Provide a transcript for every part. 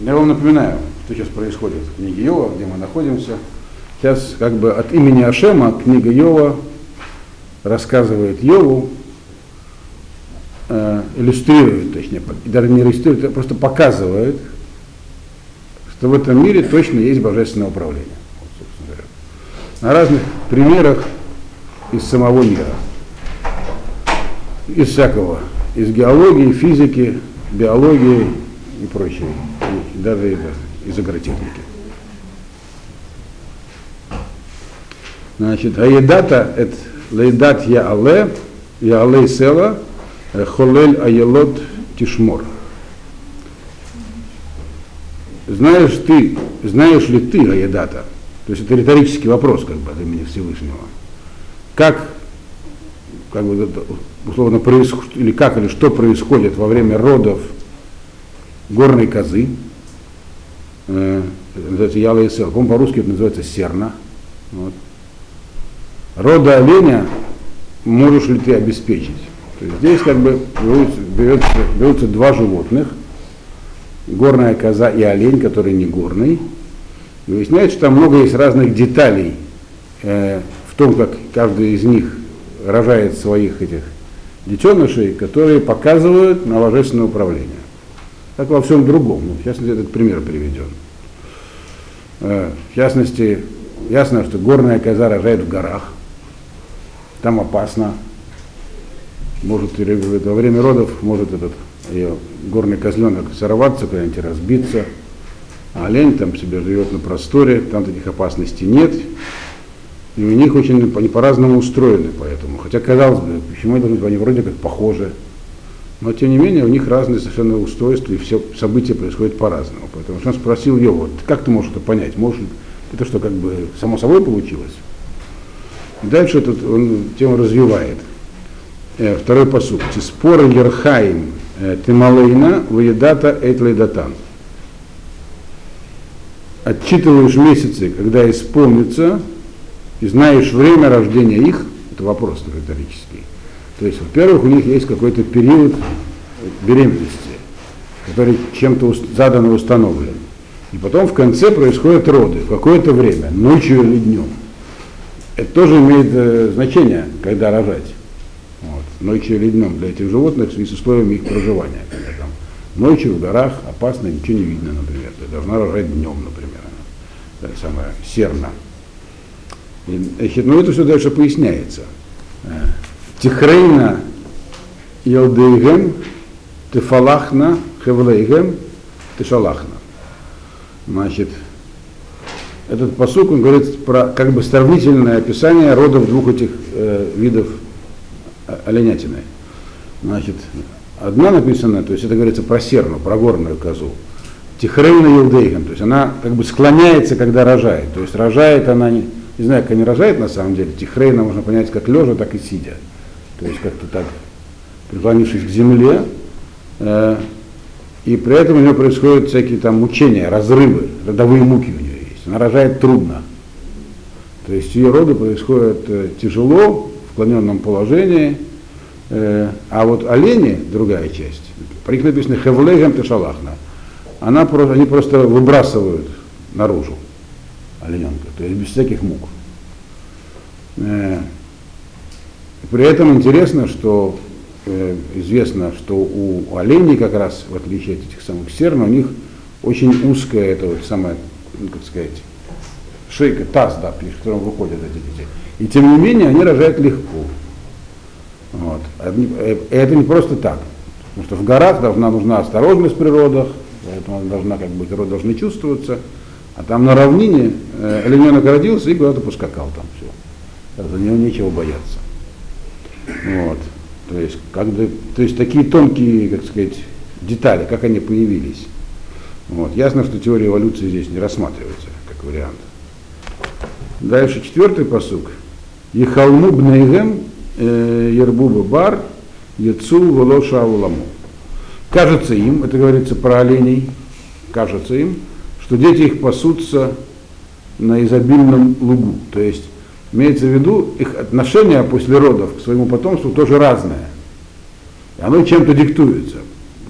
Я вам напоминаю, что сейчас происходит в книге Йова, где мы находимся. Сейчас как бы от имени Ашема книга Йова рассказывает Йову, э, иллюстрирует, точнее, даже не иллюстрирует, а просто показывает, что в этом мире точно есть божественное управление. Вот, говоря. На разных примерах из самого мира. Из всякого. Из геологии, физики, биологии и прочее. И даже из, агротехники. Значит, аедата это лейдат я але, я але села, холель аелот тишмор. Знаешь ты, знаешь ли ты аедата? То есть это риторический вопрос, как бы, от имени Всевышнего. Как, как бы, условно, происходит, или как, или что происходит во время родов горной козы, э, называется Яла и Сел, по-моему, по-русски это называется серна. Вот. Рода оленя можешь ли ты обеспечить? То есть здесь как бы берутся, берется, берутся два животных, горная коза и олень, который не горный. И выясняется, что там много есть разных деталей э, в том, как каждый из них рожает своих этих детенышей, которые показывают на божественное управление. Как во всем другом. Ну, в частности, этот пример приведен. Э, в частности, ясно, что горная коза рожает в горах. Там опасно. Может, во время родов может этот ее горный козленок сорваться, куда-нибудь разбиться. А олень там себе живет на просторе, там таких опасностей нет. И у них очень они по-разному устроены поэтому. Хотя, казалось бы, почему они вроде как похожи. Но тем не менее у них разные совершенно устройства, и все события происходят по-разному. Поэтому он спросил его, вот, как ты можешь это понять? Можешь это что, как бы само собой получилось? И дальше этот, он тему развивает. Э, второй посуд. Споры Ерхаим э, Тималейна Ваедата Эйтлейдатан. Отчитываешь месяцы, когда исполнится, и знаешь время рождения их, это вопрос риторический. То есть, во-первых, у них есть какой-то период беременности, который чем-то задан и установлен. И потом в конце происходят роды, в какое-то время, ночью или днем. Это тоже имеет э, значение, когда рожать. Вот. Ночью или днем для этих животных с условиями их проживания. Когда там ночью в горах опасно, ничего не видно, например. Ты должна рожать днем, например. Это самое серна. И, значит, ну это все дальше поясняется. Э, Тихрейна Елдейгем, Тефалахна, Хевлейгем, Тешалахна. Значит, этот посук, он говорит про как бы сравнительное описание родов двух этих э, видов оленятины. Значит, одна написана, то есть это говорится про серну, про горную козу. Тихрейна Елдейгем, то есть она как бы склоняется, когда рожает. То есть рожает она не, не знаю, как они рожает на самом деле, тихрейна можно понять как лежа, так и сидя. То есть как-то так, преклонившись к земле, э, и при этом у нее происходят всякие там мучения, разрывы, родовые муки у нее есть. Она рожает трудно. То есть ее роды происходят э, тяжело, в склоненном положении, э, а вот олени, другая часть, про них написано хевлегем тешалахна, она, они просто выбрасывают наружу олененка, то есть без всяких мук. При этом интересно, что э, известно, что у оленей как раз, в отличие от этих самых серн, у них очень узкая это вот самая, ну, как сказать, шейка, таз, да, из которого выходят эти дети. И тем не менее они рожают легко. Вот. Э, это не просто так. Потому что в горах должна, нужна осторожность при родах, поэтому она должна, как бы, роды должны чувствоваться. А там на равнине э, олененок родился и куда-то поскакал там все. За него нечего бояться. Вот. То есть, как то есть такие тонкие, как сказать, детали, как они появились. Вот. Ясно, что теория эволюции здесь не рассматривается как вариант. Дальше четвертый посук. Ехалму бнейгем э, ербуба бар яцу волоша уламу. Кажется им, это говорится про оленей, кажется им, что дети их пасутся на изобильном лугу. То есть имеется в виду их отношение после родов к своему потомству тоже разное. И оно чем-то диктуется.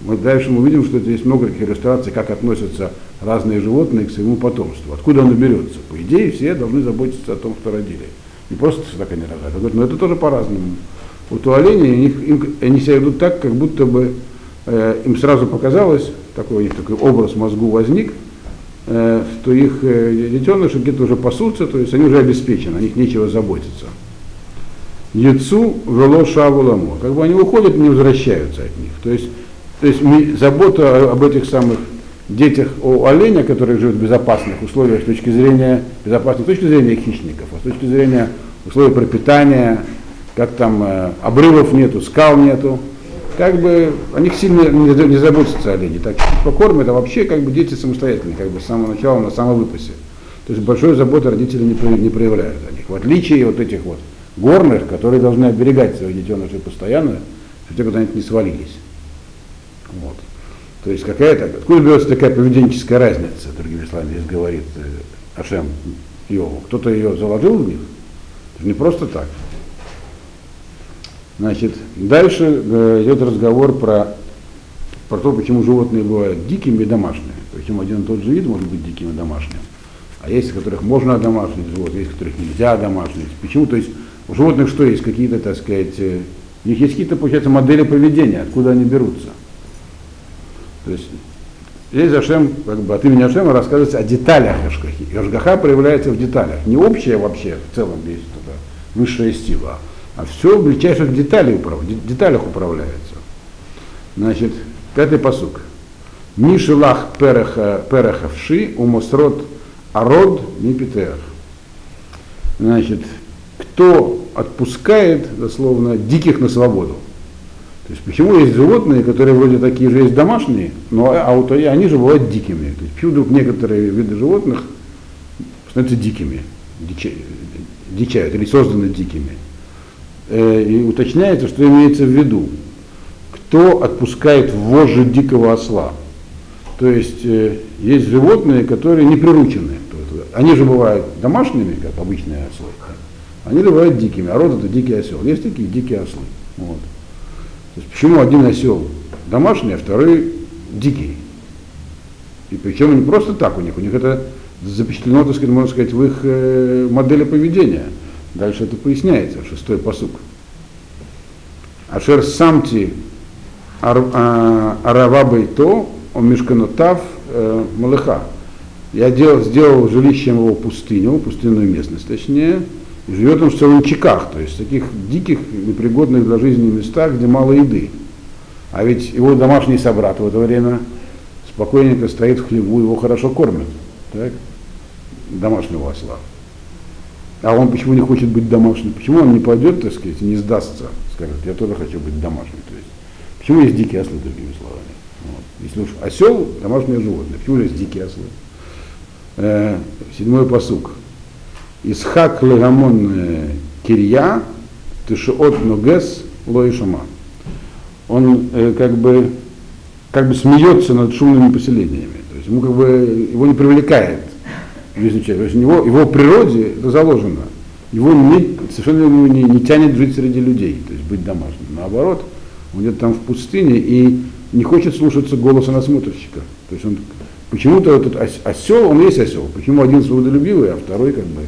мы дальше мы увидим, что здесь много таких иллюстраций, как относятся разные животные к своему потомству. Откуда оно берется? По идее, все должны заботиться о том, что родили. Не просто так они рожают. Говорят, но это тоже по-разному. Вот у оленей их, им, они себя ведут так, как будто бы э, им сразу показалось, такой у них такой образ в мозгу возник, что их э, детеныши где-то уже пасутся, то есть они уже обеспечены, о них нечего заботиться. Яцу вело шавуламо. Как бы они уходят, не возвращаются от них. То есть, то есть забота об этих самых детях о оленя, которые живут в безопасных условиях с точки зрения безопасной, с точки зрения хищников, а с точки зрения условий пропитания, как там э, обрывов нету, скал нету, как бы о них сильно не, не заботятся олени. Так покормят, а вообще как бы дети самостоятельные, как бы с самого начала на самовыпасе. То есть большой заботы родители не, не проявляют о них. В отличие от этих вот горных, которые должны оберегать своих детенышей постоянно, чтобы куда они не свалились. Вот. То есть какая-то, откуда берется такая поведенческая разница, другими словами, здесь говорит э, Ашем Йову. Кто-то ее заложил в них? Это не просто так. Значит, дальше э, идет разговор про, про то, почему животные бывают дикими и домашними. Почему один и тот же вид может быть диким и домашним. А есть, которых можно одомашнить животных, есть, которых нельзя одомашнить. Почему? То есть у животных что есть? Какие-то, так сказать, э, у них есть какие-то, получается, модели поведения, откуда они берутся. То есть здесь Ашем, как бы от имени Ашема рассказывается о деталях Ашгахи. Ашгаха проявляется в деталях. Не общее вообще, в целом есть высшая сила, а все в мельчайших деталях, деталях управляется. Значит, пятый посук. Мишелах переха, перехавши умосрот арод мипитех. Значит, кто отпускает, дословно, диких на свободу. То есть почему есть животные, которые вроде такие же есть домашние, но а вот они же бывают дикими. То есть почему вдруг некоторые виды животных становятся дикими, дичают или созданы дикими. Э, и уточняется, что имеется в виду. Кто отпускает вожжи дикого осла? То есть э, есть животные, которые не приручены. Они же бывают домашними, как обычные ослы. Они бывают дикими, а род это дикий осел. Есть такие дикие ослы. Вот. То есть почему один осел домашний, а второй дикий? И причем не просто так у них, у них это запечатлено, так сказать, можно сказать, в их э, модели поведения. Дальше это поясняется, шестой посук. Ашер самти а, аравабой то, он мешканотав э, малыха. Я делал, сделал жилищем его пустыню, пустынную местность точнее, и живет он в солончаках, то есть в таких диких, непригодных для жизни местах, где мало еды. А ведь его домашний собрат в это время спокойненько стоит в хлеву, его хорошо кормят. Так? Домашнего осла. А он почему не хочет быть домашним? Почему он не пойдет, так сказать, не сдастся? Скажет, я тоже хочу быть домашним. То есть, почему есть дикие ослы, другими словами? Вот. Если уж осел, домашнее животное, почему есть дикие ослы? Э, седьмой посук. Исхак легамон э, кирья, тышиот ногес лоишама. Он э, как бы как бы смеется над шумными поселениями. То есть ему как бы его не привлекает жизнь человека. Него, его природе это заложено. Его не, совершенно не, не тянет жить среди людей, то есть быть домашним. Наоборот, он где-то там в пустыне и не хочет слушаться голоса насмотрщика. То есть он почему-то этот осел, он есть осел. Почему один свободолюбивый, а второй как бы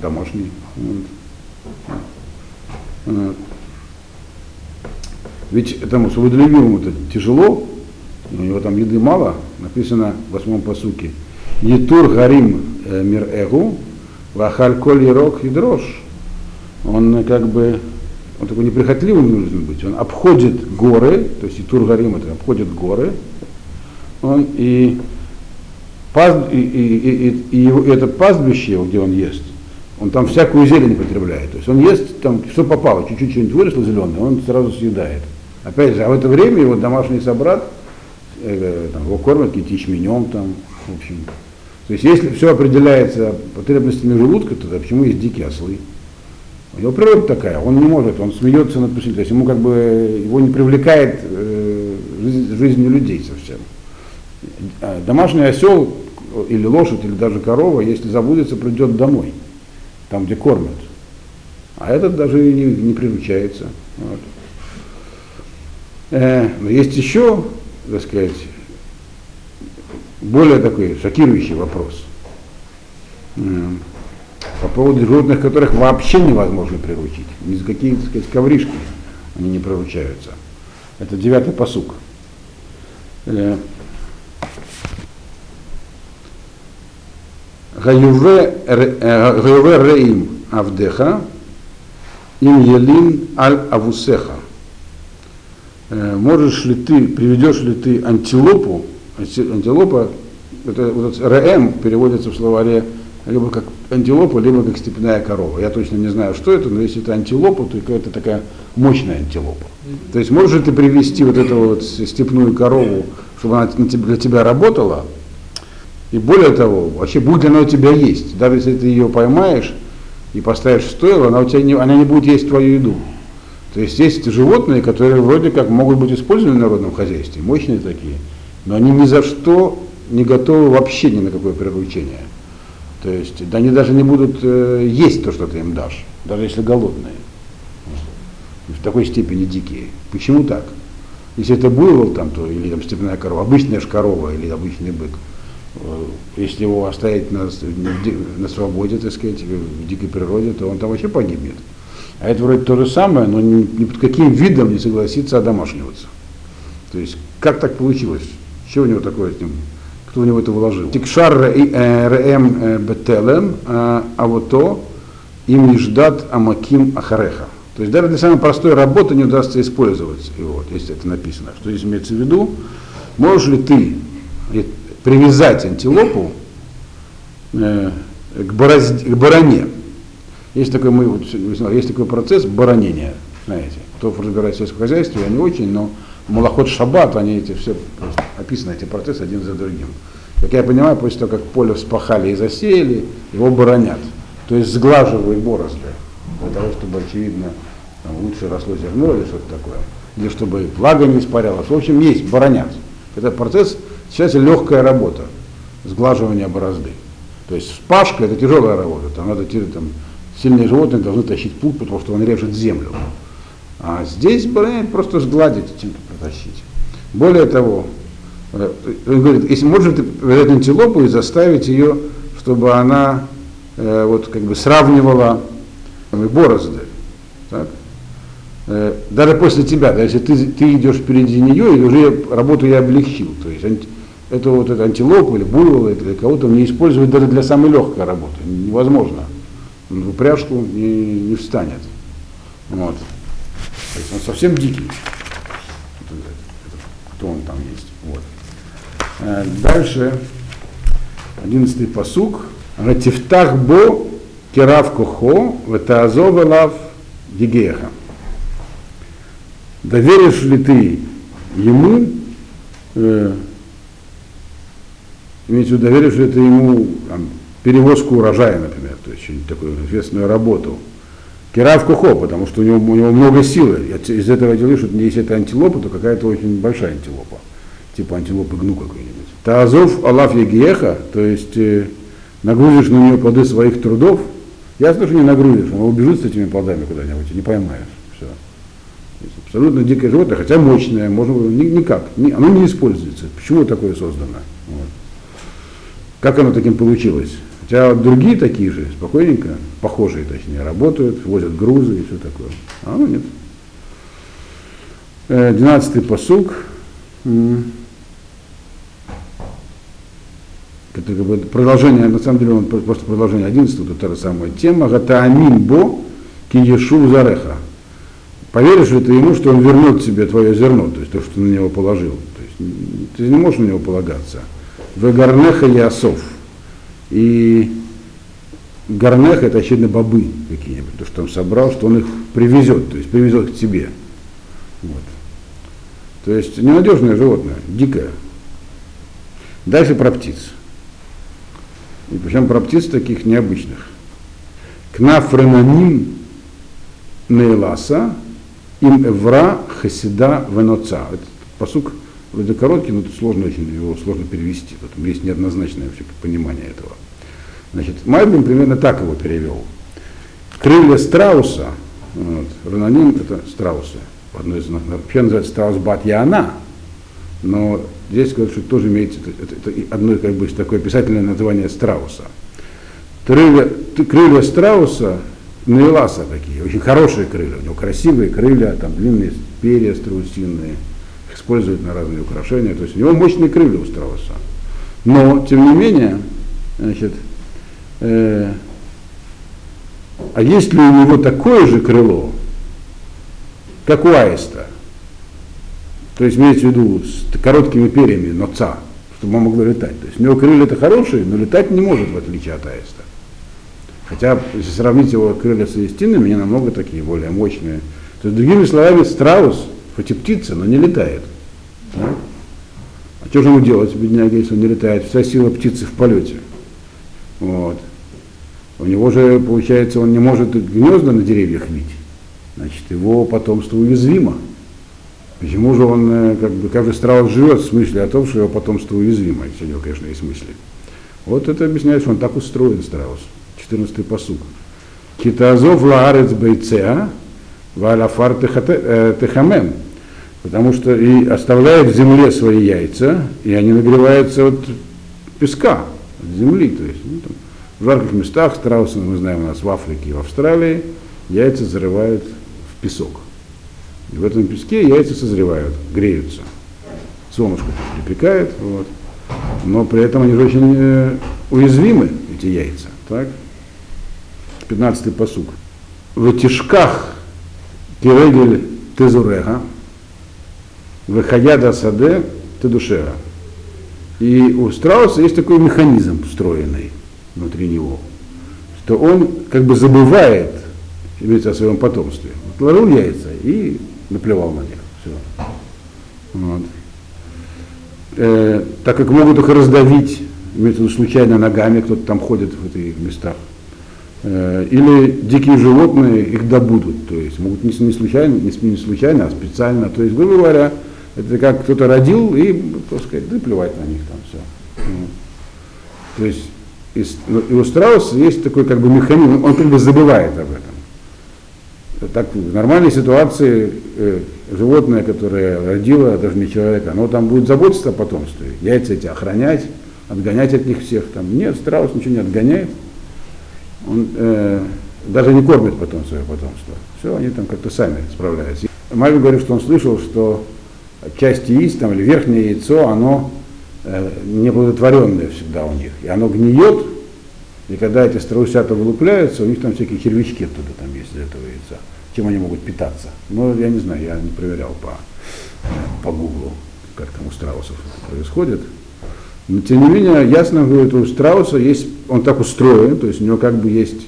домашний. Вот. Ведь этому свободолюбивому это тяжело, у него там еды мало, написано в восьмом посуке. Етур гарим э, мир эгу, вахаль коль ерок и дрожь. Он как бы, он такой неприхотливый нужно быть, он обходит горы, то есть Итур Гарим это обходит горы, он и, паз, и, и, и, и, и это пастбище, где он ест, он там всякую зелень потребляет. То есть он ест там, что попало, чуть-чуть что-нибудь выросло зеленое, он сразу съедает. Опять же, а в это время его домашний собрат э, там, его кормят ячменем там, в общем. То есть если все определяется потребностями желудка, то почему есть дикие ослы? У него природа такая, он не может, он смеется над пустыней, то есть ему как бы его не привлекает э, жизнь, жизнью людей совсем. А домашний осел или лошадь, или даже корова, если забудется, придет домой там, где кормят. А этот даже не, не приручается. Вот. Э, но есть еще, так сказать, более такой шокирующий вопрос. Э, по поводу животных, которых вообще невозможно приручить. Ни за какие, так сказать, ковришки они не приручаются. Это девятый посук. Э, Гаюве реим авдеха им елин аль авусеха. Э, можешь ли ты, приведешь ли ты антилопу, антилопа, это вот РМ переводится в словаре либо как антилопа, либо как степная корова. Я точно не знаю, что это, но если это антилопа, то это такая мощная антилопа. То есть можешь ты привести вот эту вот степную корову, чтобы она для тебя работала, и более того, вообще будет ли она у тебя есть. Даже если ты ее поймаешь и поставишь в стойло, она, у тебя не, она не будет есть твою еду. То есть есть животные, которые вроде как могут быть использованы в народном хозяйстве, мощные такие, но они ни за что не готовы вообще ни на какое приручение. То есть да, они даже не будут э, есть то, что ты им дашь, даже если голодные. В такой степени дикие. Почему так? Если это буйвол там, то, или там степная корова, обычная же корова или обычный бык, э, если его оставить на, на свободе, так сказать, в дикой природе, то он там вообще погибнет. А это вроде то же самое, но ни, ни под каким видом не согласится одомашниваться. То есть, как так получилось? Что у него такое с ним кто в него это вложил. Тикшар РМ э, Бетелем, э, а вот то им не ждат Амаким Ахареха. То есть даже для самой простой работы не удастся использовать его, если это написано. Что здесь имеется в виду? Можешь ли ты привязать антилопу э, к, борозд... к бароне? Есть такой, мы, есть такой процесс баронения, знаете. Кто разбирается в сельском хозяйстве, я не очень, но Малоход Шаббат, они эти все описаны эти процессы один за другим. Как я понимаю, после того, как поле вспахали и засеяли, его боронят. То есть сглаживают борозды, для того, чтобы, очевидно, там, лучше росло зерно или что-то такое. Или чтобы влага не испарялась. В общем, есть, боронят. Это процесс, сейчас легкая работа, сглаживания борозды. То есть спашка это тяжелая работа, там надо там, сильные животные должны тащить плуг, потому что он режет землю. А здесь броня просто сгладить, чем-то протащить. Более того, э, он говорит, если можно взять антилопу и заставить ее, чтобы она э, вот как бы сравнивала э, борозды. Так? Э, даже после тебя, да, если ты, ты идешь впереди нее, и уже работу я облегчил. То есть анти, это вот это антилопа или буйвол, или кого-то не использовать даже для самой легкой работы. Невозможно. В упряжку не, не встанет. Вот. То есть он совсем дикий. Кто он там есть. Вот. Э, дальше, одиннадцатый посук. Ратифтах бо керав кохо, ветаазов лав дигеха. Доверишь ли ты ему, э, имеется в виду, доверишь ли ты ему там, перевозку урожая, например, то есть такую известную работу, Кирав Кухо, потому что у него, у него много силы. Из этого делаю, что если это антилопа, то какая-то очень большая антилопа. Типа антилопы гну какой-нибудь. Таазов Алаф Егиеха, то есть э, нагрузишь на нее плоды своих трудов, ясно, что не нагрузишь, он убежит с этими плодами куда-нибудь, и не поймаешь. Все. Абсолютно дикое животное, хотя мощное, можно никак, не, оно не используется. Почему такое создано? Вот. Как оно таким получилось? Хотя вот другие такие же, спокойненько, похожие точнее, работают, возят грузы и все такое. А ну нет. Э, двенадцатый посук. Бы продолжение, на самом деле он просто продолжение 11 тут та же самая тема. Гатаамин бо киешу зареха. Поверишь ли ты ему, что он вернет тебе твое зерно, то есть то, что на него положил. То есть ты не можешь на него полагаться. Вегарнеха ясов и горнех это, очевидно, бобы какие-нибудь, то, что он собрал, что он их привезет, то есть привезет к тебе. Вот. То есть ненадежное животное, дикое. Дальше про птиц. И причем про птиц таких необычных. Кнафренаним нейласа им эвра хасида веноца. Этот посук вроде короткий, но это сложно очень, его сложно перевести. Тут есть неоднозначное вообще понимание этого. Значит, Мальбин примерно так его перевел. Крылья страуса, вот, раноним это страусы, в одной из вообще называется страус бат яна, но здесь говорят, что тоже имеется это, это одно как бы такое писательное название страуса. Крылья, крылья страуса Наиласа такие, очень хорошие крылья, у него красивые крылья, там длинные перья страусиные, их используют на разные украшения, то есть у него мощные крылья у страуса. Но, тем не менее, значит, э, а есть ли у него такое же крыло, как у аиста? То есть имеется в виду с короткими перьями, но ца, чтобы он могло летать. То есть у него крылья это хорошие, но летать не может, в отличие от аиста. Хотя, если сравнить его крылья с истинными, они намного такие более мощные. То есть, другими словами, страус, хоть и птица, но не летает. Да? А что же ему делать, бедняга, если он не летает? Вся сила птицы в полете. Вот. У него же, получается, он не может гнезда на деревьях видеть. Значит, его потомство уязвимо. Почему же он, э, как бы, каждый страус живет в смысле о том, что его потомство уязвимо, если у него, конечно, есть мысли. Вот это объясняет, что он так устроен, страус. 14 посук. Китазов лаарец бойцеа, валяфар э, техамем. Потому что и оставляет в земле свои яйца, и они нагреваются от песка, от земли. То есть, ну, там, в жарких местах, страусы, мы знаем, у нас в Африке и в Австралии, яйца зарывают в песок. И в этом песке яйца созревают, греются. Солнышко припекает, вот. но при этом они очень э, уязвимы, эти яйца. Так? 15-й посук. В тишках кирегель тезурега, выходя до саде тедушега. И у страуса есть такой механизм встроенный внутри него, что он как бы забывает иметь о своем потомстве. Отложил яйца и наплевал на них. Все. Вот. Э, так как могут их раздавить, имеется в виду случайно ногами, кто-то там ходит в этих местах, или дикие животные их добудут, то есть могут не, случайно, не, случайно, а специально. То есть, грубо говоря, это как кто-то родил и, так сказать, да плевать на них там все. Ну, то есть и у страуса есть такой как бы механизм, он как бы забывает об этом. Так, в нормальной ситуации э, животное, которое родило, даже не человека, оно там будет заботиться о потомстве, яйца эти охранять, отгонять от них всех. Там. Нет, страус ничего не отгоняет он э, даже не кормит потом свое потомство. Все, они там как-то сами справляются. Мальвин говорит, что он слышал, что часть яиц там, или верхнее яйцо, оно э, неплодотворенное всегда у них. И оно гниет, и когда эти страусята вылупляются, у них там всякие червячки оттуда там есть из этого яйца. Чем они могут питаться? Ну, я не знаю, я не проверял по, по гуглу, как там у страусов происходит. Но тем не менее, ясно говорит, у страуса есть, он так устроен, то есть у него как бы есть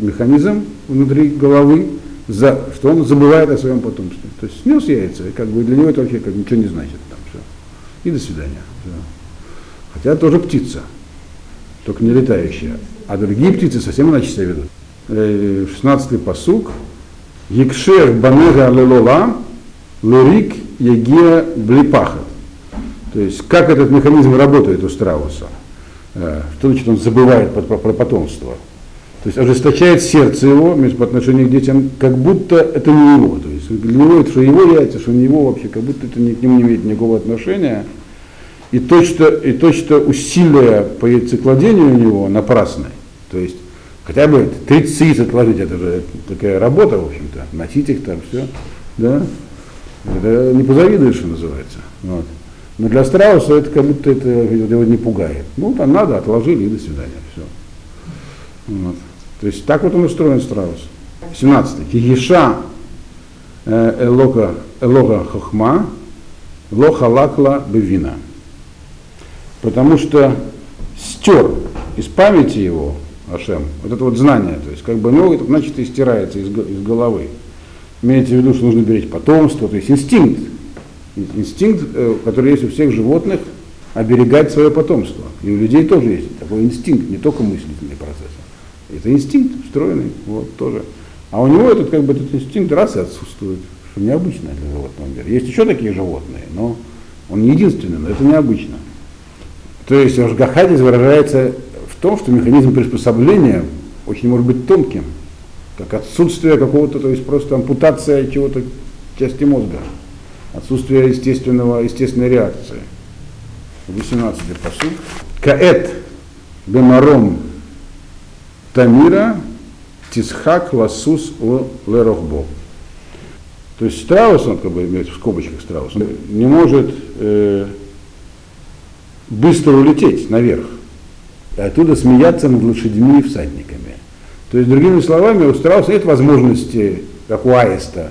механизм внутри головы, за, что он забывает о своем потомстве. То есть снес яйца, и как бы для него это вообще как ничего не значит. Там, все. И до свидания. Все. Хотя тоже птица, только не летающая. А другие птицы совсем иначе себя ведут. 16-й э, посук. Екшер банега лелола, лурик егия блипахат. То есть как этот механизм работает у страуса? Э, что значит он забывает про потомство? То есть ожесточает сердце его по отношению к детям, как будто это не его. То есть для него это что его яйца, что не его вообще, как будто это к нему не имеет никакого отношения. И то, что, и то, что усилия по яйцекладению у него напрасны. То есть хотя бы 30 яиц отложить, это же такая работа, в общем-то, носить их там, все. Да? Это не позавидуешь, что называется. Вот. Но для страуса это как будто это его не пугает. Ну, там надо, отложили и до свидания. Все. Вот. То есть так вот он устроен страус. 17. Кигиша э, элога, элога хохма, лоха лакла бевина. Потому что стер из памяти его, Ашем, вот это вот знание, то есть как бы, ну, это значит и стирается из, из головы. Имеется в виду, что нужно беречь потомство, то есть инстинкт, инстинкт, э, который есть у всех животных, оберегать свое потомство. И у людей тоже есть такой инстинкт, не только мыслительный процесс. Это инстинкт встроенный, вот тоже. А у него этот, как бы, этот инстинкт раз и отсутствует, что необычно для животного мира. Есть еще такие животные, но он не единственный, но это необычно. То есть Ашгахадис выражается в том, что механизм приспособления очень может быть тонким, как отсутствие какого-то, то есть просто ампутация чего-то части мозга, отсутствие естественного, естественной реакции. 18 посуд. Каэт бемаром тамира тисхак ласус о лерохбо. То есть страус, он как бы имеет в скобочках страус, он не может э, быстро улететь наверх, и оттуда смеяться над лошадьми и всадниками. То есть, другими словами, у страуса нет возможности, как у аиста,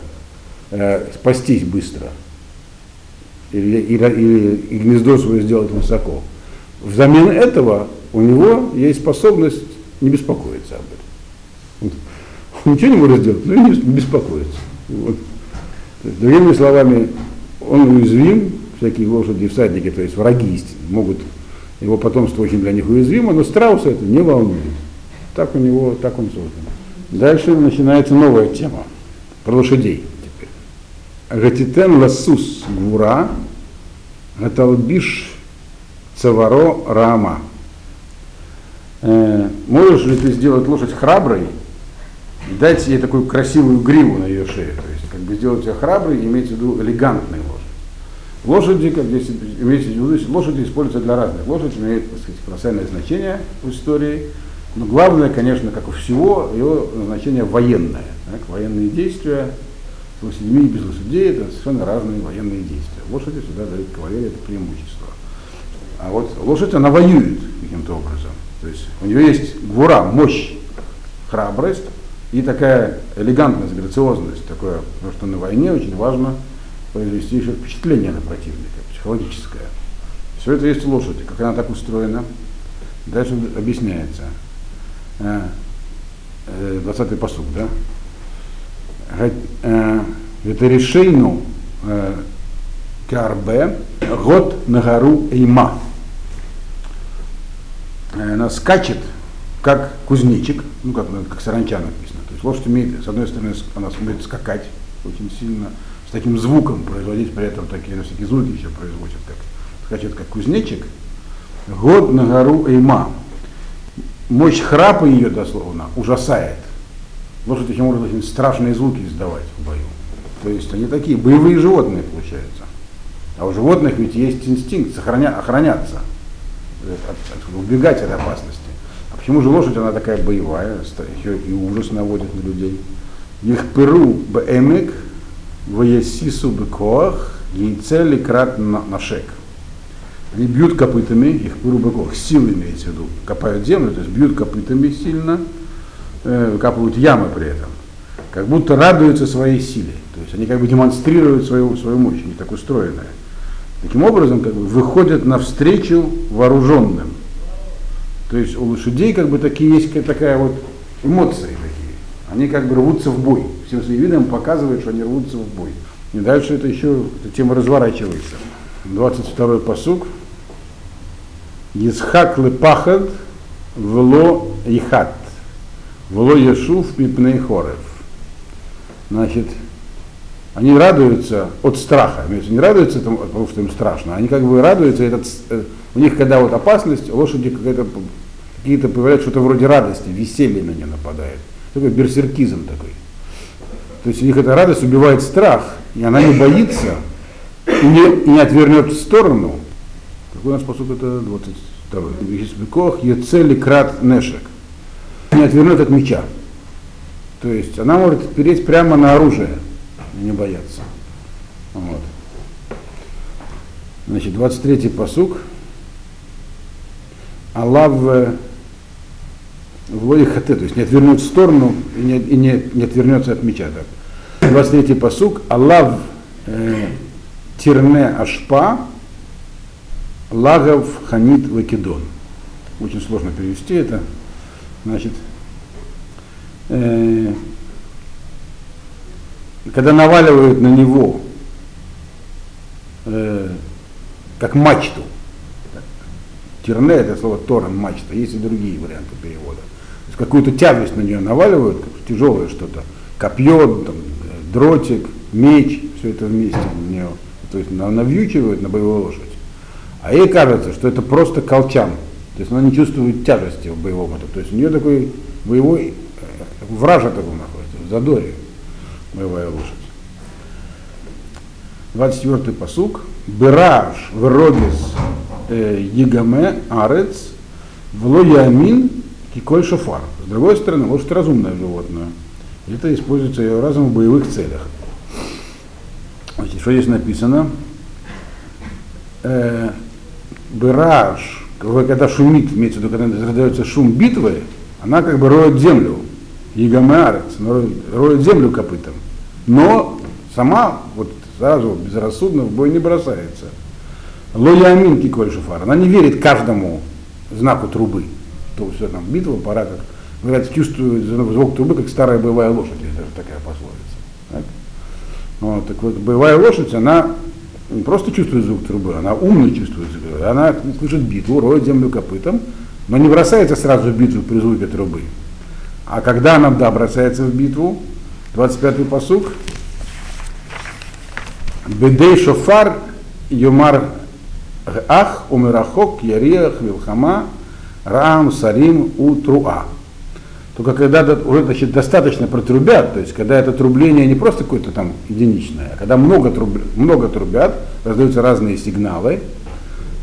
э, спастись быстро или, или, или и гнездо свое сделать высоко. Взамен этого у него есть способность не беспокоиться об этом. Он ничего не может сделать, но и не беспокоится. Вот. Есть, другими словами, он уязвим, всякие лошади и всадники, то есть враги могут, его потомство очень для них уязвимо, но страуса это не волнует. Так у него, так он создан. Дальше начинается новая тема про лошадей. Гатитен ласус гура, гаталбиш цаваро рама. Э, можешь ли ты сделать лошадь храброй и дать ей такую красивую гриву на ее шее? То есть как бы сделать ее храброй, имеется в виду элегантной лошадь. Лошади, как здесь имеется в виду, лошади используются для разных. Лошадь имеет, так сказать, колоссальное значение в истории, но главное, конечно, как у всего, ее назначение военное. Так, военные действия с лошадьми и без лошадей это совершенно разные военные действия. Лошади всегда дают кавалерии это преимущество. А вот лошадь, она воюет каким-то образом. То есть у нее есть гура, мощь, храбрость и такая элегантность, грациозность, такое, потому что на войне очень важно произвести еще впечатление на противника, психологическое. Все это есть у лошади, как она так устроена. Дальше объясняется. 20-й э, посуд, да? Э, карбе год на гору Эйма. Она скачет, как кузнечик, ну как, как саранча написано. То есть лошадь умеет, с одной стороны, она умеет скакать очень сильно, с таким звуком производить при этом такие, всякие звуки еще производят, как скачет как кузнечик. Год на гору Эйма мощь храпа ее дословно ужасает. Лошадь таким образом очень страшные звуки издавать в бою. То есть они такие боевые животные получаются. А у животных ведь есть инстинкт сохраня, охраняться, э, от, от, убегать от опасности. А почему же лошадь, она такая боевая, еще и ужас наводит на людей? Их перу бэмек, ваясису бекоах, яйцели крат нашек. Они бьют копытами, их грубо силы имеется в виду, копают землю, то есть бьют копытами сильно, э, капают ямы при этом, как будто радуются своей силе. То есть они как бы демонстрируют свою, свою мощь, они так устроенная. Таким образом, как бы выходят навстречу вооруженным. То есть у лошадей как бы такие есть такая вот эмоции такие. Они как бы рвутся в бой. Всем своим видом показывают, что они рвутся в бой. И дальше это еще эта тема разворачивается. 22 посук. Исхак лепахад вло ихат. Вло ешув мипней хорев. Значит, они радуются от страха. Не радуются, потому что им страшно, они как бы радуются, этот, э, у них когда вот опасность, лошади какие-то какие-то появляют что-то вроде радости, веселье на нее нападает. Такой берсеркизм такой. То есть у них эта радость убивает страх, и она не боится, и не, и не отвернет в сторону. Какой у нас посуд это 22 Бекох Ецели Крат Нешек. Не отвернет от меча. То есть она может переть прямо на оружие и не бояться. Вот. Значит, 23-й посук. Аллах в хате, то есть не отвернет в сторону и не, и не, не отвернется от меча. Так. 23-й посук. Аллах Тирне Ашпа, Лагов Ханит Вакедон. Очень сложно перевести это. Значит, э, когда наваливают на него э, как мачту, Терне это слово Торан мачта, есть и другие варианты перевода. То есть какую-то тяжесть на нее наваливают, тяжелое что-то, копье, там, дротик, меч, все это вместе на нее то есть навьючивают на боевую лошадь. А ей кажется, что это просто колчан. То есть она не чувствует тяжести в боевом этом. То есть у нее такой боевой э, вража такой находится, в задоре боевая лошадь. 24-й посук. Бираж врогис егаме арец вло ямин киколь шофар. С другой стороны, лошадь разумное животное. Это используется ее разум в боевых целях. Значит, что здесь написано? Э, Бираж, когда шумит, имеется в виду, когда раздается шум битвы, она как бы роет землю. Егамеарец, роет землю копытом. Но сама вот сразу безрассудно в бой не бросается. Лоямин киколь шуфар. Она не верит каждому знаку трубы. То все там битва, пора как говорят, чувствует звук трубы, как старая боевая лошадь, это такая пословица. Так? Вот, так вот, боевая лошадь, она не просто чувствует звук трубы, она умно чувствует звук. Она слышит битву, роет землю копытом, но не бросается сразу в битву при звуке трубы. А когда она, да, бросается в битву, 25-й посук, Бедей шофар юмар ах умирахок яриах вилхама раам сарим у труа. Только когда уже значит, достаточно протрубят, то есть когда это трубление не просто какое-то там единичное, а когда много, труб, много трубят, раздаются разные сигналы,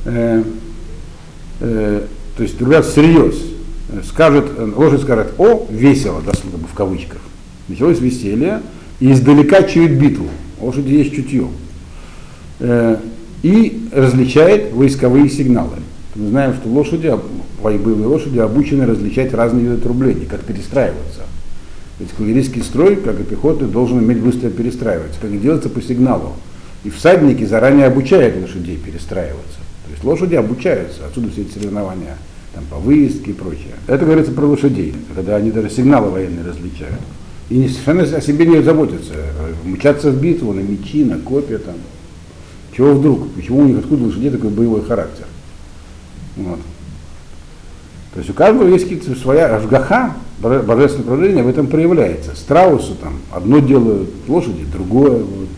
э, э, то есть трубят всерьез, скажет, лошадь скажет, о, весело, дословно в кавычках, началось веселье, и издалека чует битву, лошади есть чутье, э, и различает войсковые сигналы. Мы знаем, что лошади, боевые лошади обучены различать разные виды трубления, как перестраиваться. Ведь кавалерийский строй, как и пехоты, должен иметь быстро перестраиваться, как и делается по сигналу. И всадники заранее обучают лошадей перестраиваться. То есть лошади обучаются, отсюда все эти соревнования там, по выездке и прочее. Это говорится про лошадей, когда они даже сигналы военные различают. И не, совершенно о себе не заботятся. Мчатся в битву на мечи, на копья там. Чего вдруг? Почему у них откуда лошадей такой боевой характер? Вот. То есть у каждого есть какие-то своя ажгаха, божественное управление в этом проявляется. Страусу там одно делают лошади, другое. Вот.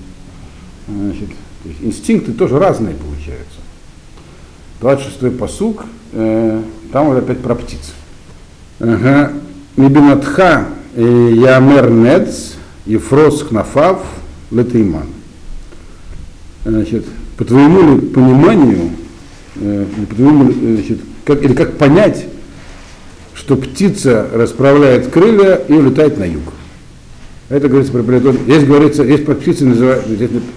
Значит, то есть инстинкты тоже разные получаются. 26-й посук, э, там вот опять про птиц. Ага. Мибинатха Ямер Нец, Ефрос Хнафав, Летейман. Значит, по твоему пониманию, э, по твоему, значит, как, или как понять, что птица расправляет крылья и улетает на юг. Это говорится про прилетон. Здесь говорится, здесь под птицей называют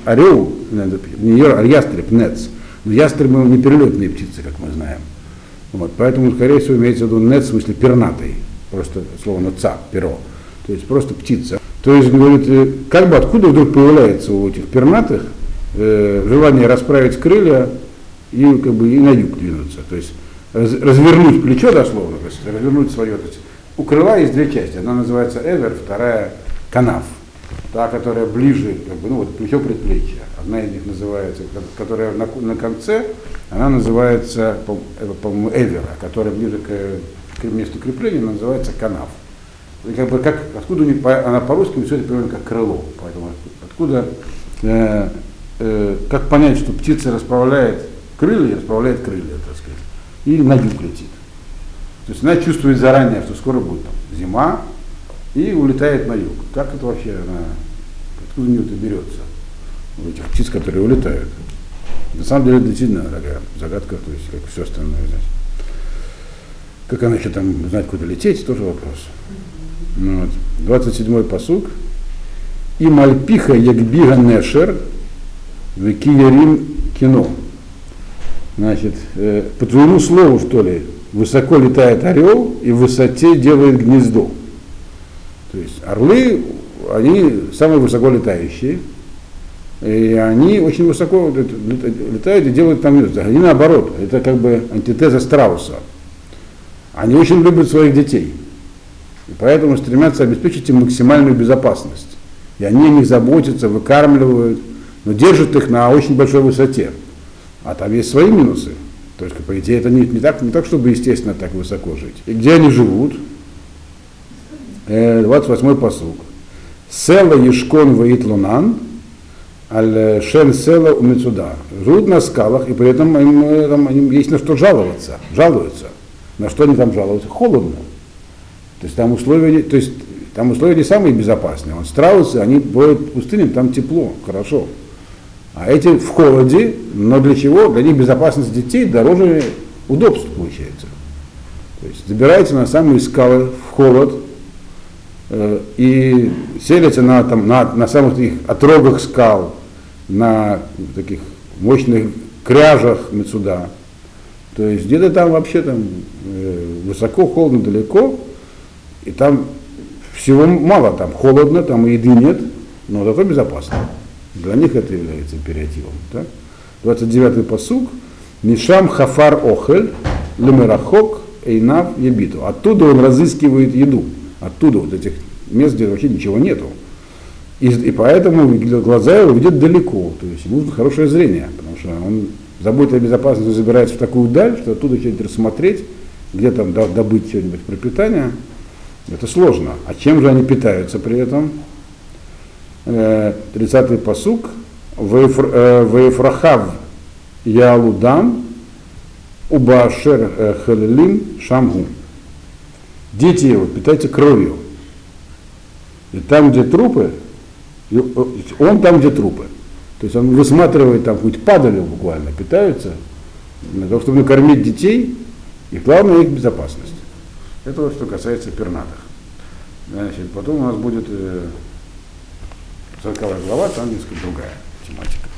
орел, не а ястреб, нец. Но ястребы не перелетные птицы, как мы знаем. Вот, поэтому, скорее всего, имеется в виду нец в смысле пернатый. Просто слово ца, перо. То есть просто птица. То есть, говорит, э, как бы откуда вдруг появляется у этих пернатых э, желание расправить крылья и как бы и на юг двинуться. То есть развернуть плечо дословно, то есть развернуть свое. То есть у крыла есть две части. Одна называется эвер, вторая канав. Та, которая ближе, как бы, ну вот плечо предплечья. Одна из них называется, которая на, на конце, она называется, по-моему, эвера, которая ближе к, к месту крепления, называется канав. И как бы как, откуда у них, она по-русски все это примерно как крыло. Поэтому откуда, э, э, как понять, что птица расправляет крылья, расправляет крылья, так сказать и на юг летит. То есть она чувствует заранее, что скоро будет там, зима, и улетает на юг. Как это вообще она, откуда у нее это берется? У этих птиц, которые улетают. На самом деле действительно такая загадка, то есть как все остальное знать. Как она еще там знать, куда лететь, тоже вопрос. Ну, вот. 27-й посуг. И мальпиха ягбига нешер в киярим кино. Значит, э, по твоему слову, что ли, высоко летает орел и в высоте делает гнездо. То есть орлы, они самые высоко летающие, и они очень высоко летают и делают там гнезда. Они наоборот, это как бы антитеза страуса. Они очень любят своих детей. И поэтому стремятся обеспечить им максимальную безопасность. И они о них заботятся, выкармливают, но держат их на очень большой высоте. А там есть свои минусы. То есть, по идее, это не, не, так, не так, чтобы, естественно, так высоко жить. И где они живут? 28-й э, посуг. Села Ешкон Ваит Лунан, аль Шен Села Умецуда. Живут на скалах, и при этом им, э, там, им есть на что жаловаться. Жалуются. На что они там жалуются? Холодно. То есть там условия, то есть там условия не самые безопасные. Вот страусы, они бывают в пустыне, там тепло, хорошо. А эти в холоде, но для чего? Для них безопасность детей дороже удобств получается. То есть забираются на самые скалы в холод э, и селятся на, там, на, на самых таких отрогах скал, на таких мощных кряжах Мецуда. То есть где-то там вообще там э, высоко, холодно, далеко, и там всего мало, там холодно, там еды нет, но зато безопасно. Для них это является императивом. Так? 29-й посуг. Мишам хафар охель, лемерахок, эйнав ебиту. Оттуда он разыскивает еду. Оттуда, вот этих мест, где вообще ничего нету. И, и поэтому глаза его видят далеко. То есть ему нужно хорошее зрение, потому что он заботится о безопасности, забирается в такую даль, что оттуда что-нибудь рассмотреть, где там добыть что-нибудь пропитание, это сложно. А чем же они питаются при этом? 30-й посук. Вейфрахав Ялудам Убашер Халилим Шамгу. Дети его питаются кровью. И там, где трупы, он там, где трупы. То есть он высматривает там хоть падали буквально, питаются, для того, чтобы накормить детей, и главное их безопасность. Это вот что касается пернатых. Значит, потом у нас будет э, 40 глава, там несколько другая тематика.